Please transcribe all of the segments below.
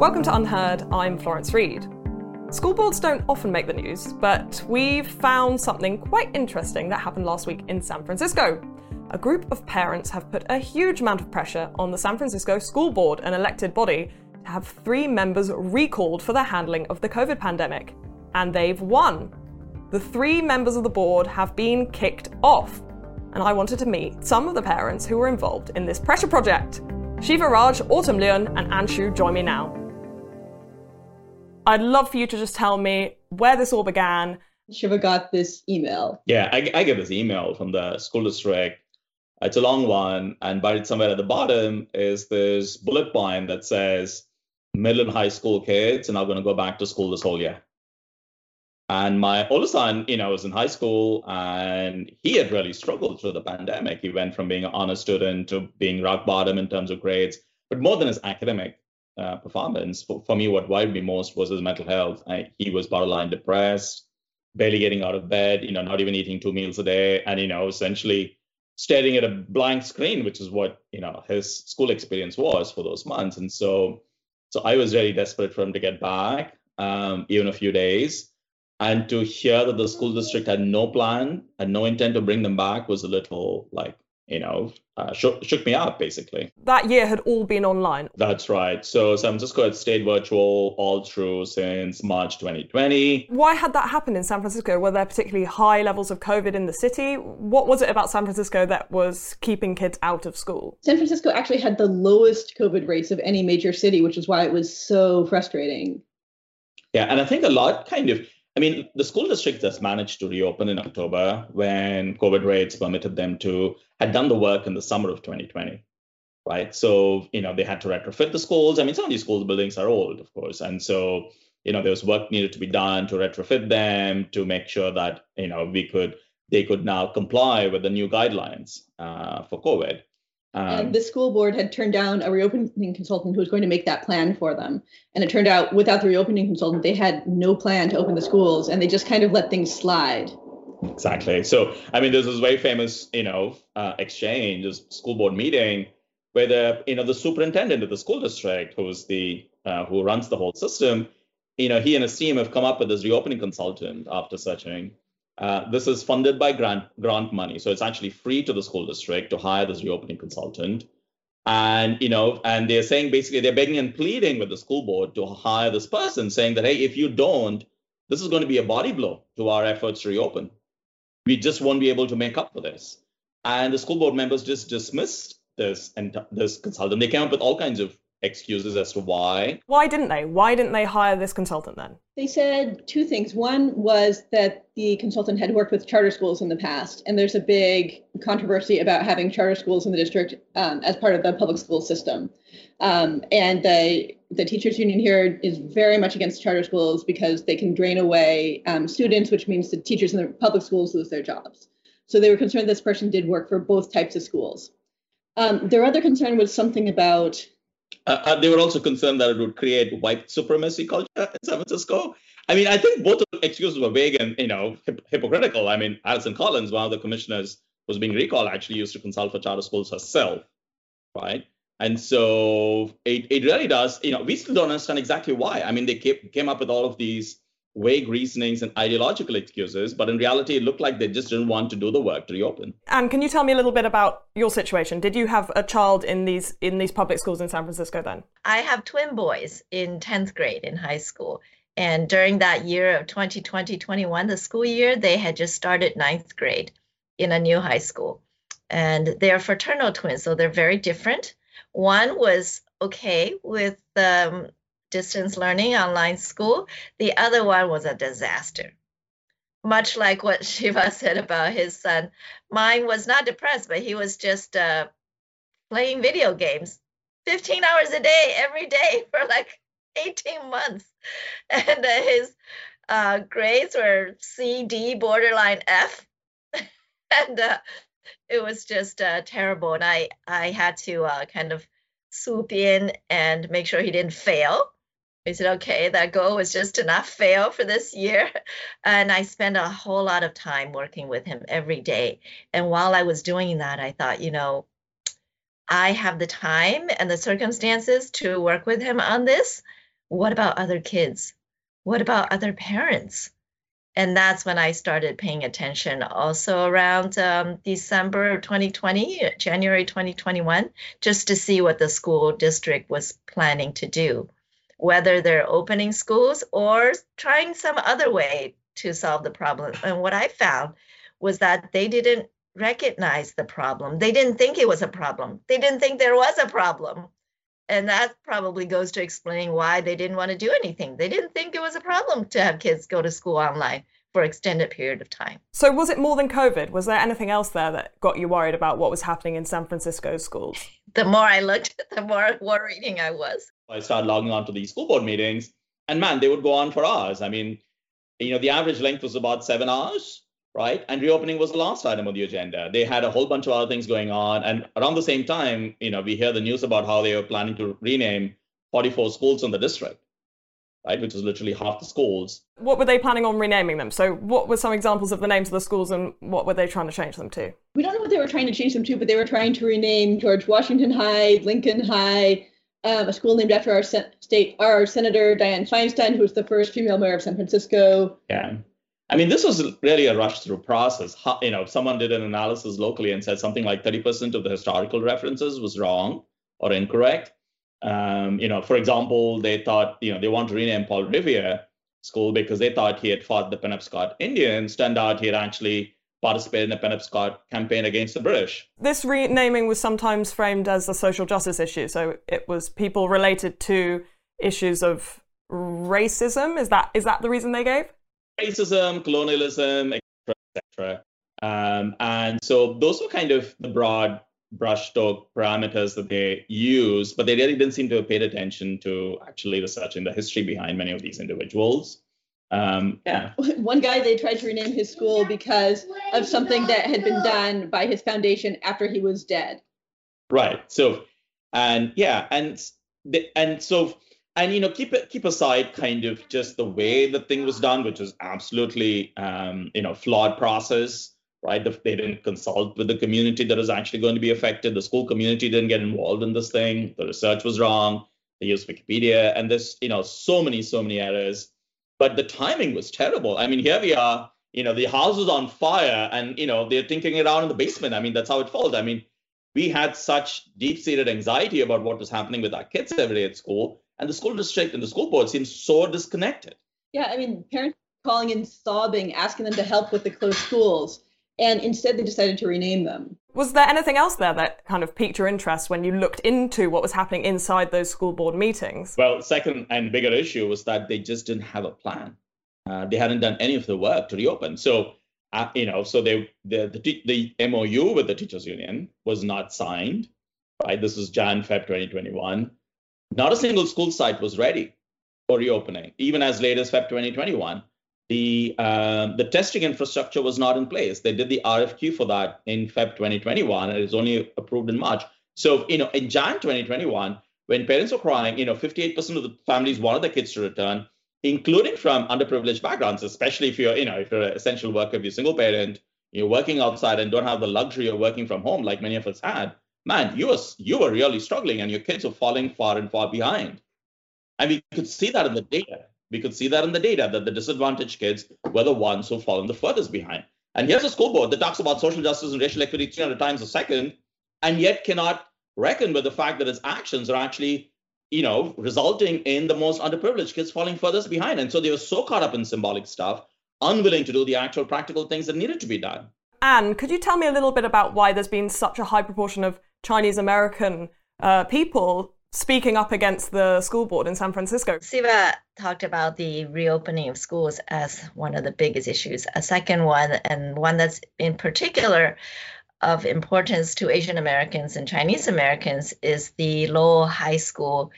Welcome to UnHerd. I'm Florence Read. School boards don't often make the news, but we've found something quite interesting that happened last week in San Francisco. A group of parents have put a huge amount of pressure on the San Francisco School Board, an elected body, to have three members recalled for their handling of the COVID pandemic. And they've won. The three members of the board have been kicked off. And I wanted to meet some of the parents who were involved in this pressure project. Shiva Raj, Autumn Leon, and Ann Hsu join me now. I'd love for you to just tell me where this all began. Shiva got this email. Yeah, I, I get this email from the school district. It's a long one, and buried somewhere at the bottom is this bullet point that says middle and high school kids are now going to go back to school this whole year. And my oldest son, you know, was in high school and he had really struggled through the pandemic. He went from being an honor student to being rock bottom in terms of grades, but more than his academic uh, performance. For, for me, what worried me most was his mental health. I, he was borderline depressed, barely getting out of bed, you know, not even eating two meals a day, and you know, essentially staring at a blank screen, which is what you know his school experience was for those months. And so, so I was really desperate for him to get back, um, even a few days. And to hear that the school district had no plan, had no intent to bring them back was a little like, you know, uh, shook, shook me up basically. That year had all been online. That's right. So San Francisco had stayed virtual all through since March 2020. Why had that happened in San Francisco? Were there particularly high levels of COVID in the city? What was it about San Francisco that was keeping kids out of school? San Francisco actually had the lowest COVID rates of any major city, which is why it was so frustrating. Yeah, and I think a lot kind of I mean, the school district has managed to reopen in October when COVID rates permitted them to, had done the work in the summer of 2020, right? So, you know, they had to retrofit the schools. I mean, some of these schools buildings are old, of course. And so, you know, there was work needed to be done to retrofit them to make sure that, you know, we could, they could now comply with the new guidelines uh, for COVID. Um, and the school board had turned down a reopening consultant who was going to make that plan for them. And it turned out without the reopening consultant, they had no plan to open the schools and they just kind of let things slide. Exactly. So, I mean, there's this very famous, you know, uh, exchange, this school board meeting where the, you know, the superintendent of the school district, who's the, uh, who runs the whole system, you know, he and his team have come up with this reopening consultant after searching uh, this is funded by grant grant money, so it's actually free to the school district to hire this reopening consultant. And you know, and they're saying basically they're begging and pleading with the school board to hire this person, saying that hey, if you don't, this is going to be a body blow to our efforts to reopen. We just won't be able to make up for this. And the school board members just dismissed this and this consultant. They came up with all kinds of excuses as to why. Why didn't they? Why didn't they hire this consultant then? They said two things. One was that the consultant had worked with charter schools in the past, and there's a big controversy about having charter schools in the district um, as part of the public school system. Um, and the the teachers union here is very much against charter schools because they can drain away um, students, which means the teachers in the public schools lose their jobs. So they were concerned this person did work for both types of schools. Um, their other concern was something about uh, uh, they were also concerned that it would create white supremacy culture in San Francisco. I mean, I think both of the excuses were vague and you know hip- hypocritical. I mean, Alison Collins, one of the commissioners, was being recalled, actually used to consult for charter schools herself, right? And so it, it really does, you know, we still don't understand exactly why. I mean, they came, came up with all of these vague reasonings and ideological excuses, but in reality, it looked like they just didn't want to do the work to reopen. And can you tell me a little bit about your situation? Did you have a child in these in these public schools in San Francisco then? I have twin boys in 10th grade in high school. And during that year of 2020-21, the school year, they had just started ninth grade in a new high school. And they are fraternal twins, so they're very different. One was okay with um, distance learning online school. The other one was a disaster. Much like what Shiva said about his son, mine was not depressed, but he was just uh, playing video games 15 hours a day, every day for like 18 months. And uh, his uh, grades were C, D, borderline F. and uh, it was just uh, terrible. And I, I had to uh, kind of swoop in and make sure he didn't fail. I said, okay, that goal was just to not fail for this year. And I spent a whole lot of time working with him every day. And while I was doing that, I thought, you know, I have the time and the circumstances to work with him on this. What about other kids? What about other parents? And that's when I started paying attention. Also, around um, December 2020, January 2021, just to see what the school district was planning to do whether they're opening schools or trying some other way to solve the problem. And what I found was that they didn't recognize the problem. They didn't think it was a problem. They didn't think there was a problem. And that probably goes to explaining why they didn't want to do anything. They didn't think it was a problem to have kids go to school online for extended period of time. So was it more than COVID? Was there anything else there that got you worried about what was happening in San Francisco schools? The more I looked, the more worrying I was. I started logging on to these school board meetings, and man, they would go on for hours. I mean, you know, the average length was about seven hours, right? And reopening was the last item on the agenda. They had a whole bunch of other things going on, and around the same time, you know, we hear the news about how they were planning to rename 44 schools in the district, right? Which is literally half the schools. What were they planning on renaming them? So, what were some examples of the names of the schools, and what were they trying to change them to? We don't know what they were trying to change them to, but they were trying to rename George Washington High, Lincoln High, um, a school named after our sen- state, our Senator Dianne Feinstein, who was the first female mayor of San Francisco. Yeah. I mean, this was really a rush through process. You know, someone did an analysis locally and said something like 30% of the historical references was wrong or incorrect. Um, you know, for example, they thought, you know, they want to rename Paul Revere School because they thought he had fought the Penobscot Indians. Turned out he had actually participated in the Penobscot campaign against the British. This renaming was sometimes framed as a social justice issue. So it was people related to issues of racism. Is that is that the reason they gave? Racism, colonialism, etc., etc. Um, and so those were kind of the broad brushstroke parameters that they used, but they really didn't seem to have paid attention to actually researching the history behind many of these individuals. Um, yeah. One guy they tried to rename his school because of something that had been done by his foundation after he was dead. Right. So, and yeah, and and so and you know keep it keep aside kind of just the way the thing was done, which was absolutely um, you know flawed process. Right. They didn't consult with the community that was actually going to be affected. The school community didn't get involved in this thing. The research was wrong. They used Wikipedia, and there's you know so many so many errors but the timing was terrible. I mean, here we are, you know, the house was on fire and, you know, they're thinking it out in the basement. I mean, that's how it felt. I mean, we had such deep seated anxiety about what was happening with our kids every day at school. And the school district and the school board seemed so disconnected. Yeah, I mean, parents calling in sobbing, asking them to help with the closed schools. And instead, they decided to rename them. Was there anything else there that kind of piqued your interest when you looked into what was happening inside those school board meetings? Well, second and bigger issue was that they just didn't have a plan. Uh, they hadn't done any of the work to reopen. So, uh, you know, so they the, the the MOU with the teachers union was not signed. Right, this was Jan Feb 2021. Not a single school site was ready for reopening, even as late as Feb 2021 the uh, the testing infrastructure was not in place. They did the RFQ for that in Feb 2021, and it was only approved in March. So, you know, in Jan 2021, when parents were crying, you know, 58% of the families wanted their kids to return, including from underprivileged backgrounds, especially if you're, you know, if you're an essential worker, if you're a single parent, you're working outside and don't have the luxury of working from home like many of us had. Man, you were you were really struggling, and your kids were falling far and far behind. And we could see that in the data We could see that in the data that the disadvantaged kids were the ones who fallen the furthest behind. And here's a school board that talks about social justice and racial equity 300 times a second, and yet cannot reckon with the fact that its actions are actually, you know, resulting in the most underprivileged kids falling furthest behind. And so they were so caught up in symbolic stuff, unwilling to do the actual practical things that needed to be done. Ann, could you tell me a little bit about why there's been such a high proportion of Chinese American uh, people speaking up against the school board in San Francisco? Siva talked about the reopening of schools as one of the biggest issues. A second one, and one that's in particular of importance to Asian Americans and Chinese Americans, is the Lowell High School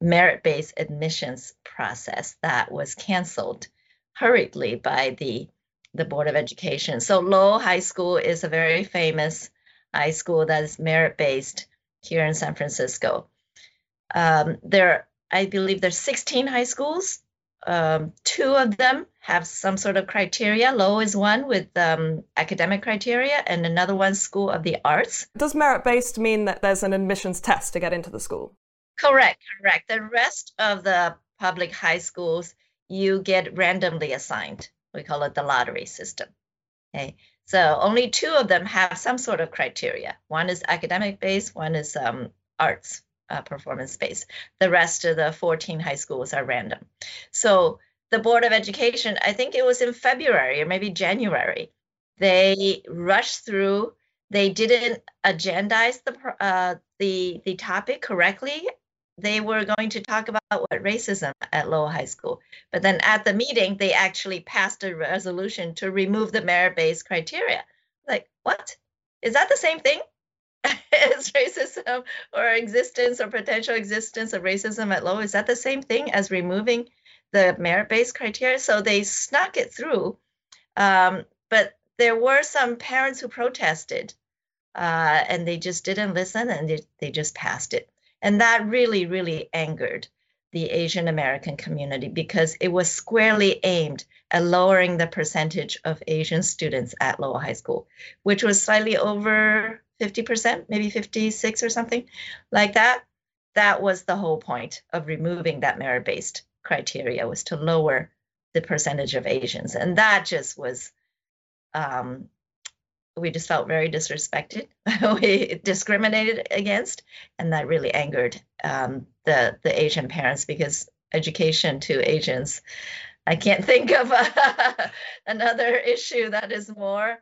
merit based admissions process that was canceled hurriedly by the the Board of Education. So Lowell High School is a very famous high school that is merit based here in San Francisco. Um, there, I believe there's 16 high schools. Um, two of them have some sort of criteria. Low is one with um, academic criteria, and another one School of the Arts. Does merit based mean that there's an admissions test to get into the school? Correct, correct. The rest of the public high schools, you get randomly assigned. We call it the lottery system. Okay, so only two of them have some sort of criteria. One is academic based, one is um, arts uh, performance based. The rest of the 14 high schools are random. So the Board of Education, I think it was in February or maybe January, they rushed through. They didn't agendize the uh, the the topic correctly. They were going to talk about what racism at Lowell High School, but then at the meeting they actually passed a resolution to remove the merit-based criteria. Like what? Is that the same thing? as racism or existence or potential existence of racism at Lowell? Is that the same thing as removing the merit-based criteria? So they snuck it through, um, but there were some parents who protested, uh, and they just didn't listen, and they, they just passed it, and that really, really angered the Asian American community because it was squarely aimed at lowering the percentage of Asian students at Lowell High School, which was slightly over 50%, maybe 56 or something like that. That was the whole point of removing that merit based criteria was to lower the percentage of Asians. And that just was, um, we just felt very disrespected. we discriminated against, and that really angered um, the the Asian parents because education to Asians, I can't think of a, another issue that is more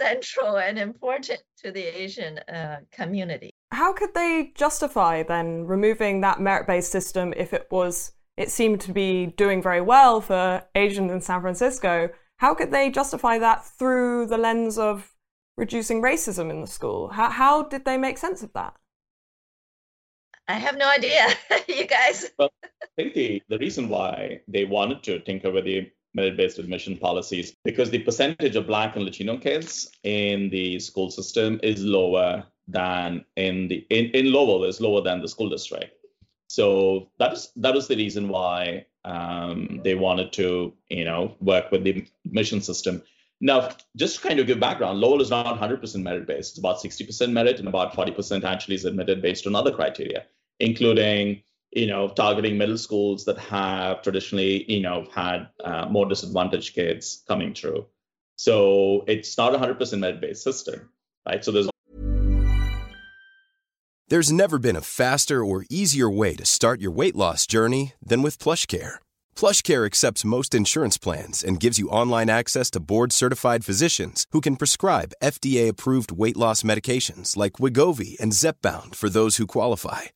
central and important to the Asian uh, community. How could they justify then removing that merit-based system if it was it seemed to be doing very well for Asians in San Francisco? How could they justify that through the lens of reducing racism in the school? How how did they make sense of that? I have no idea, you guys. well, I think the, the reason why they wanted to tinker with the merit-based admission policies because the percentage of Black and Latino kids in the school system is lower than in the in, in Lowell is lower than the school district. So that is that was the reason why um, they wanted to you know work with the admission system. Now, just to kind of give background, Lowell is not 100% merit based. It's about 60% merit and about 40% actually is admitted based on other criteria, including you know, targeting middle schools that have traditionally, you know, had uh, more disadvantaged kids coming through. So it's not a 100% merit-based system, right? So there's There's never been a faster or easier way to start your weight loss journey than with PlushCare. PlushCare accepts most insurance plans and gives you online access to board-certified physicians who can prescribe FDA-approved weight loss medications like Wegovy and Zepbound for those who qualify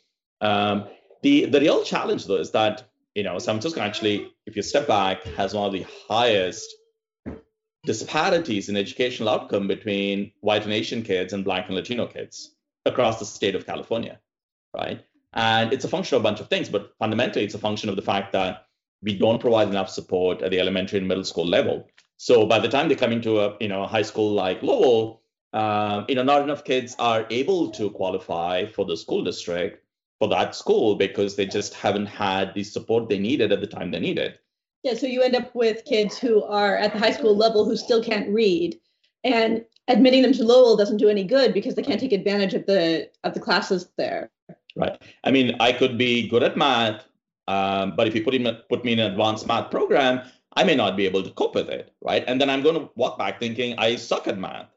Um, the the real challenge though is that you know San Francisco actually, if you step back, has one of the highest disparities in educational outcome between white and Asian kids and Black and Latino kids across the state of California, right? And it's a function of a bunch of things, but fundamentally, it's a function of the fact that we don't provide enough support at the elementary and middle school level. So by the time they come into a you know a high school like Lowell, um, you know, not enough kids are able to qualify for the school district for that school because they just haven't had the support they needed at the time they needed. Yeah, so you end up with kids who are at the high school level who still can't read, and admitting them to Lowell doesn't do any good because they can't take advantage of the of the classes there. Right. I mean, I could be good at math, um, but if you put in put me in an advanced math program, I may not be able to cope with it, right? And then I'm going to walk back thinking I suck at math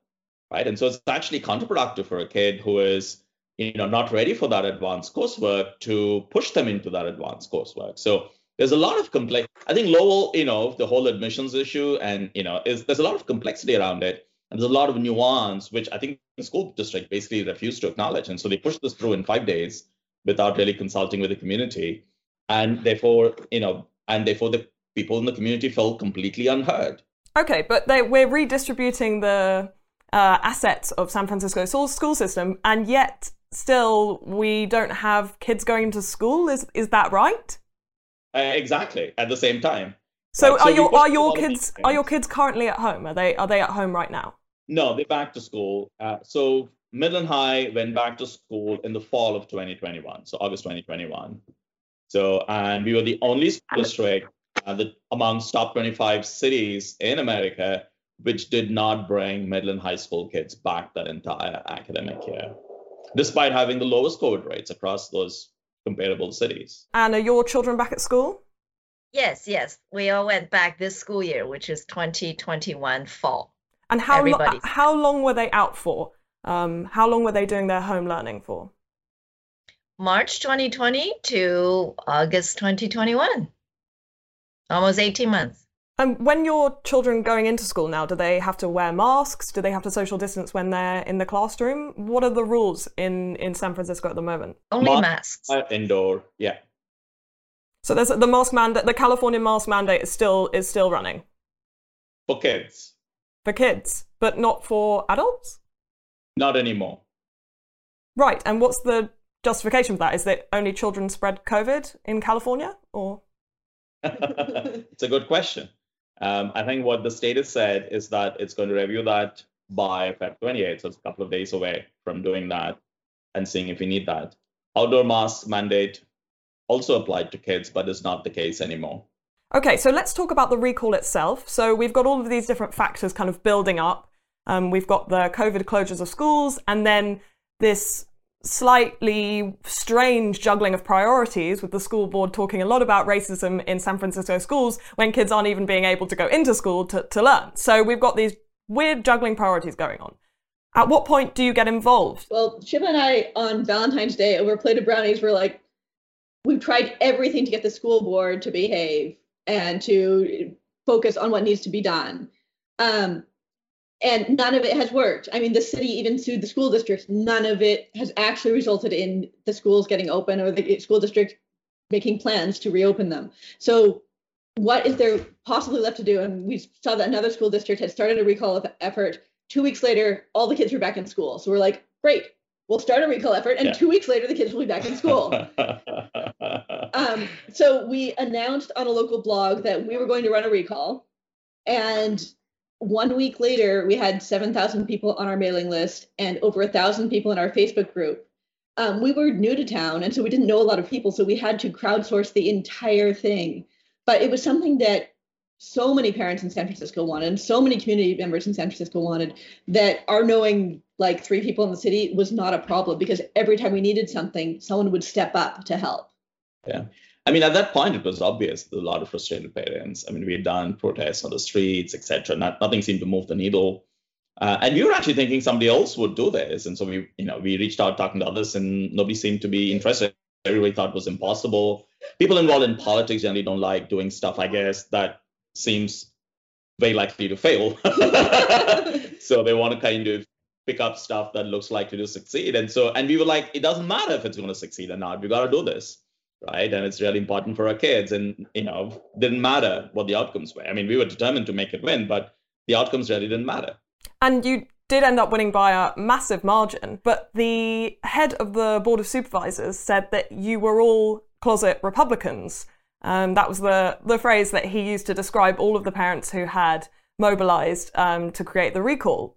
right? And so it's actually counterproductive for a kid who is you know not ready for that advanced coursework to push them into that advanced coursework. So there's a lot of complex. I think Lowell, you know, the whole admissions issue, and you know, is there's a lot of complexity around it, and there's a lot of nuance, which I think the school district basically refused to acknowledge, and so they pushed this through in five days without really consulting with the community, and therefore, you know, and therefore the people in the community felt completely unheard. Okay, but they, we're redistributing the uh, assets of San Francisco school system, and yet still we don't have kids going to school. Is is that right? Uh, exactly. At the same time. So, right? are so your are your kids are your kids currently at home? Are they are they at home right now? No, they're back to school. Uh, so and High went back to school in the fall of 2021, so August 2021. So and we were the only school district uh, that amongst top 25 cities in America which did not bring Midland High School kids back that entire academic year, despite having the lowest COVID rates across those comparable cities. And are your children back at school? Yes, yes. We all went back this school year, which is 2021 fall. And how, lo- how long were they out for? Um, how long were they doing their home learning for? March 2020 to August 2021. Almost 18 months. And um, when your children going into school now, do they have to wear masks? Do they have to social distance when they're in the classroom? What are the rules in, in San Francisco at the moment? Only masks. indoor, yeah. So there's the mask mandate. The California mask mandate is still is still running. For kids. For kids, but not for adults. Not anymore. Right, and what's the justification for that? Is that only children spread COVID in California, or? it's a good question. Um, I think what the state has said is that it's going to review that by Feb 28, so it's a couple of days away from doing that and seeing if we need that. Outdoor mask mandate also applied to kids, but is not the case anymore. Okay, so let's talk about the recall itself. So we've got all of these different factors kind of building up. Um, we've got the COVID closures of schools, and then this slightly strange juggling of priorities with the school board talking a lot about racism in San Francisco schools when kids aren't even being able to go into school to, to learn. So we've got these weird juggling priorities going on. At what point do you get involved? Well, Shiva and I on Valentine's Day over plate of brownies were like, we've tried everything to get the school board to behave and to focus on what needs to be done. Um, and none of it has worked. I mean, the city even sued the school districts. None of it has actually resulted in the schools getting open or the school district making plans to reopen them. So what is there possibly left to do? And we saw that another school district had started a recall effort. Two weeks later, all the kids were back in school. So we're like, great, we'll start a recall effort. And yeah. two weeks later, the kids will be back in school. um, so we announced on a local blog that we were going to run a recall. And one week later, we had 7,000 people on our mailing list and over a thousand people in our Facebook group. Um, we were new to town, and so we didn't know a lot of people. So we had to crowdsource the entire thing. But it was something that so many parents in San Francisco wanted, and so many community members in San Francisco wanted, that our knowing like three people in the city was not a problem because every time we needed something, someone would step up to help. Yeah. I mean, at that point, it was obvious a lot of frustrated parents. I mean, we had done protests on the streets, etc. Not, nothing seemed to move the needle. Uh, and we were actually thinking somebody else would do this. And so we, you know, we reached out talking to others and nobody seemed to be interested. Everybody thought it was impossible. People involved in politics generally don't like doing stuff, I guess, that seems very likely to fail. so they want to kind of pick up stuff that looks likely to succeed. And so, and we were like, it doesn't matter if it's going to succeed or not. We got to do this, right? And it's really important for our kids. And you know, didn't matter what the outcomes were. I mean, we were determined to make it win, but the outcomes really didn't matter. And you did end up winning by a massive margin, but the head of the board of supervisors said that you were all closet Republicans. Um, that was the the phrase that he used to describe all of the parents who had mobilized um, to create the recall.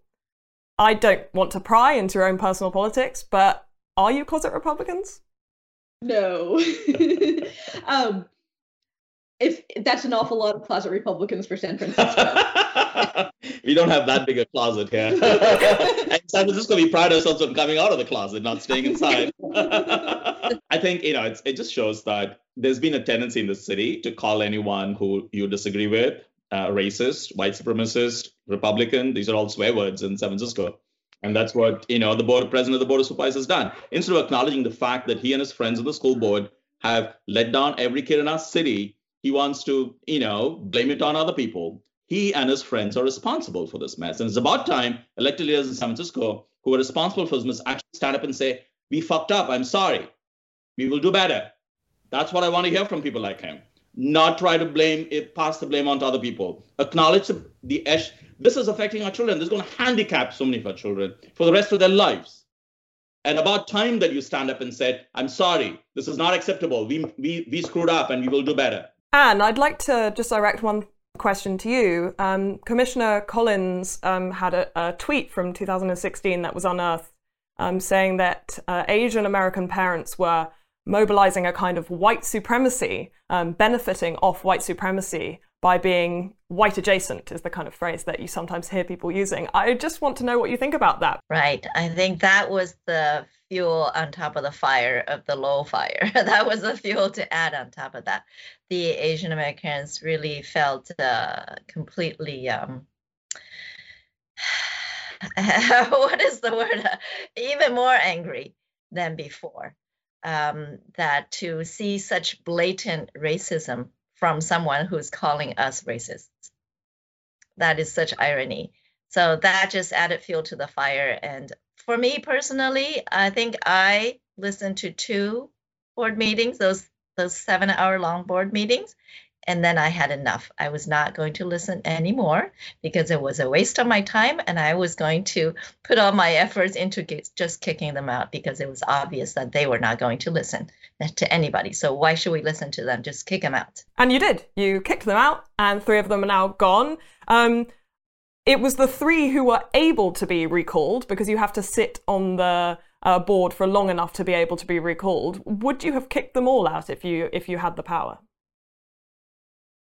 I don't want to pry into your own personal politics, but are you closet Republicans? No. um, if that's an awful lot of closet Republicans for San Francisco. we don't have that big a closet here. and San Francisco, we pride ourselves on coming out of the closet, not staying inside. I think you know it just shows that there's been a tendency in the city to call anyone who you disagree with uh, racist, white supremacist, Republican. These are all swear words in San Francisco. And that's what, you know, the board president of the board of supervisors has done. Instead of acknowledging the fact that he and his friends on the school board have let down every kid in our city, he wants to, you know, blame it on other people. He and his friends are responsible for this mess. And it's about time elected leaders in San Francisco who are responsible for this mess actually stand up and say, we fucked up. I'm sorry. We will do better. That's what I want to hear from people like him not try to blame it, pass the blame on to other people. Acknowledge the, the this is affecting our children. This is going to handicap so many of our children for the rest of their lives. And about time that you stand up and said, I'm sorry, this is not acceptable. We, we, we screwed up and we will do better. Ann, I'd like to just direct one question to you. Um, Commissioner Collins um, had a, a, tweet from 2016 that was unearthed um, saying that uh, Asian American parents were mobilizing a kind of white supremacy, um, benefiting off white supremacy by being white adjacent, is the kind of phrase that you sometimes hear people using. I just want to know what you think about that. Right. I think that was the fuel on top of the fire of the low fire. that was the fuel to add on top of that. The Asian Americans really felt uh, completely. Um, what is the word? Even more angry than before um, that to see such blatant racism from someone who's calling us racists. That is such irony. So that just added fuel to the fire. And for me personally, I think I listened to two board meetings, those those seven hour long board meetings, and then I had enough. I was not going to listen anymore because it was a waste of my time, and I was going to put all my efforts into just kicking them out because it was obvious that they were not going to listen to anybody. So why should we listen to them? Just kick them out. And you did. You kicked them out, and three of them are now gone. Um, it was the three who were able to be recalled because you have to sit on the uh, board for long enough to be able to be recalled. Would you have kicked them all out if you if you had the power?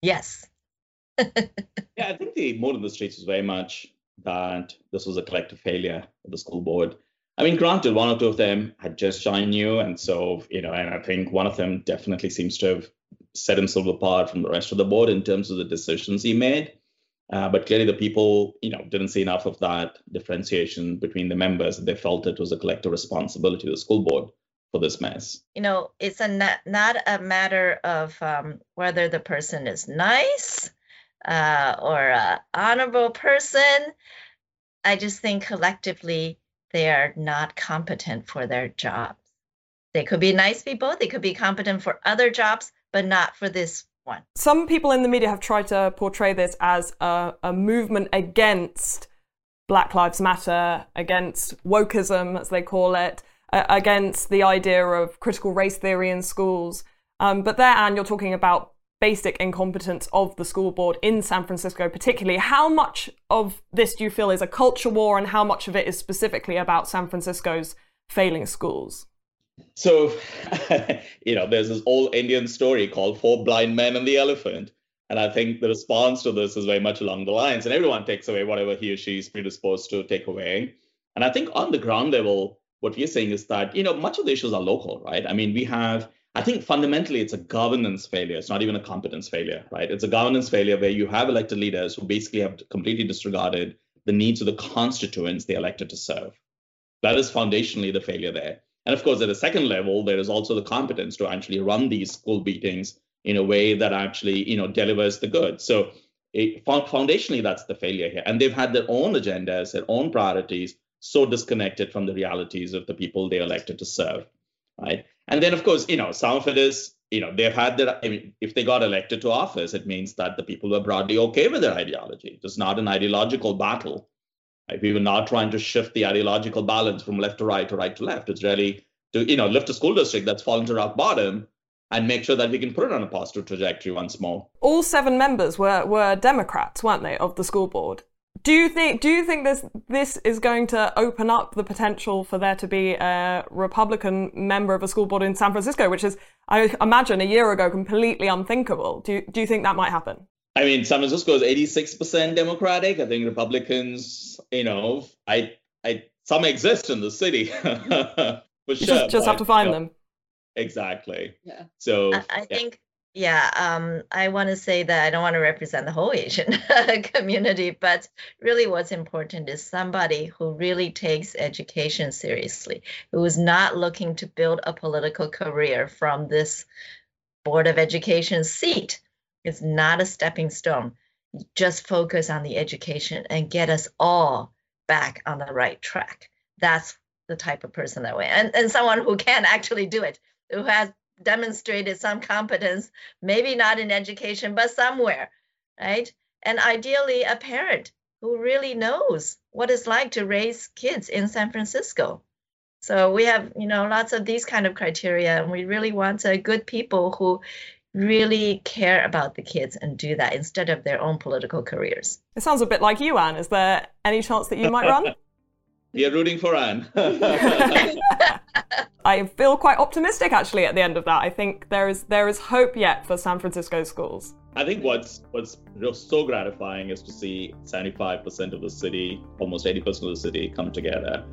Yes. yeah, I think the mood in the streets was very much that this was a collective failure of the school board. I mean, granted, one or two of them had just joined you, and so you know, and I think one of them definitely seems to have set himself apart from the rest of the board in terms of the decisions he made. Uh, but clearly, the people, you know, didn't see enough of that differentiation between the members. They felt it was a collective responsibility of the school board for this mess? You know, it's a not, not a matter of um, whether the person is nice uh, or an honorable person. I just think collectively they are not competent for their jobs. They could be nice people, they could be competent for other jobs, but not for this one. Some people in the media have tried to portray this as a, a movement against Black Lives Matter, against wokeism, as they call it, against the idea of critical race theory in schools. Um, but there, Ann, you're talking about basic incompetence of the school board in San Francisco, particularly. How much of this do you feel is a culture war, and how much of it is specifically about San Francisco's failing schools? So, you know, there's this old Indian story called Four Blind Men and the Elephant. And I think the response to this is very much along the lines, and everyone takes away whatever he or she is predisposed to take away. And I think on the ground level, what we're saying is that, you know, much of the issues are local, right? I mean, we have, I think fundamentally it's a governance failure. It's not even a competence failure, right? It's a governance failure where you have elected leaders who basically have completely disregarded the needs of the constituents they elected to serve. That is foundationally the failure there. And of course, at a second level, there is also the competence to actually run these school meetings in a way that actually, you know, delivers the goods. So it, foundationally, that's the failure here. And they've had their own agendas, their own priorities, so disconnected from the realities of the people they elected to serve, right? And then, of course, you know, some of it is, you know, they've had their, I mean, if they got elected to office, it means that the people were broadly okay with their ideology. It's not an ideological battle. Right? We were not trying to shift the ideological balance from left to right or right to left. It's really to, you know, lift a school district that's fallen to rock bottom and make sure that we can put it on a positive trajectory once more. All seven members were, were Democrats, weren't they, of the school board? Do you think do you think this this is going to open up the potential for there to be a Republican member of a school board in San Francisco, which is I imagine a year ago completely unthinkable? Do you, do you think that might happen? I mean, San Francisco is 86% Democratic. I think Republicans, you know, I I some exist in the city. For sure, just, just have to find you know, them. Exactly. Yeah. So I, I yeah. think yeah, um, I want to say that I don't want to represent the whole Asian community, but really what's important is somebody who really takes education seriously, who is not looking to build a political career from this Board of Education seat. It's not a stepping stone. Just focus on the education and get us all back on the right track. That's the type of person that way. And, and someone who can actually do it, who has demonstrated some competence, maybe not in education, but somewhere, right? And ideally, a parent who really knows what it's like to raise kids in San Francisco. So we have, you know, lots of these kind of criteria, and we really want uh, good people who really care about the kids and do that instead of their own political careers. It sounds a bit like you, Ann. Is there any chance that you might run? You're rooting for Ann. I feel quite optimistic actually at the end of that. I think there is there is hope yet for San Francisco schools. I think what's what's so gratifying is to see 75% of the city, almost 80% of the city come together.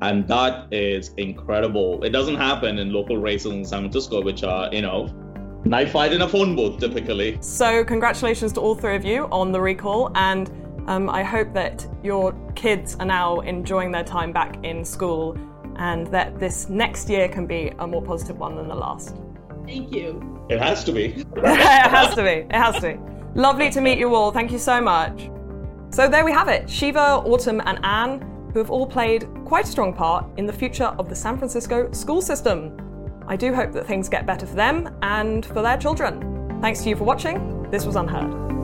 And that is incredible. It doesn't happen in local races in San Francisco, which are, you know, knife fight in a phone booth typically. So congratulations to all three of you on the recall and um, I hope that your kids are now enjoying their time back in school and that this next year can be a more positive one than the last. Thank you. It has to be. it has to be. It has to be. Lovely to meet you all. Thank you so much. So there we have it Shiva, Autumn, and Ann, who have all played quite a strong part in the future of the San Francisco school system. I do hope that things get better for them and for their children. Thanks to you for watching. This was UnHerd.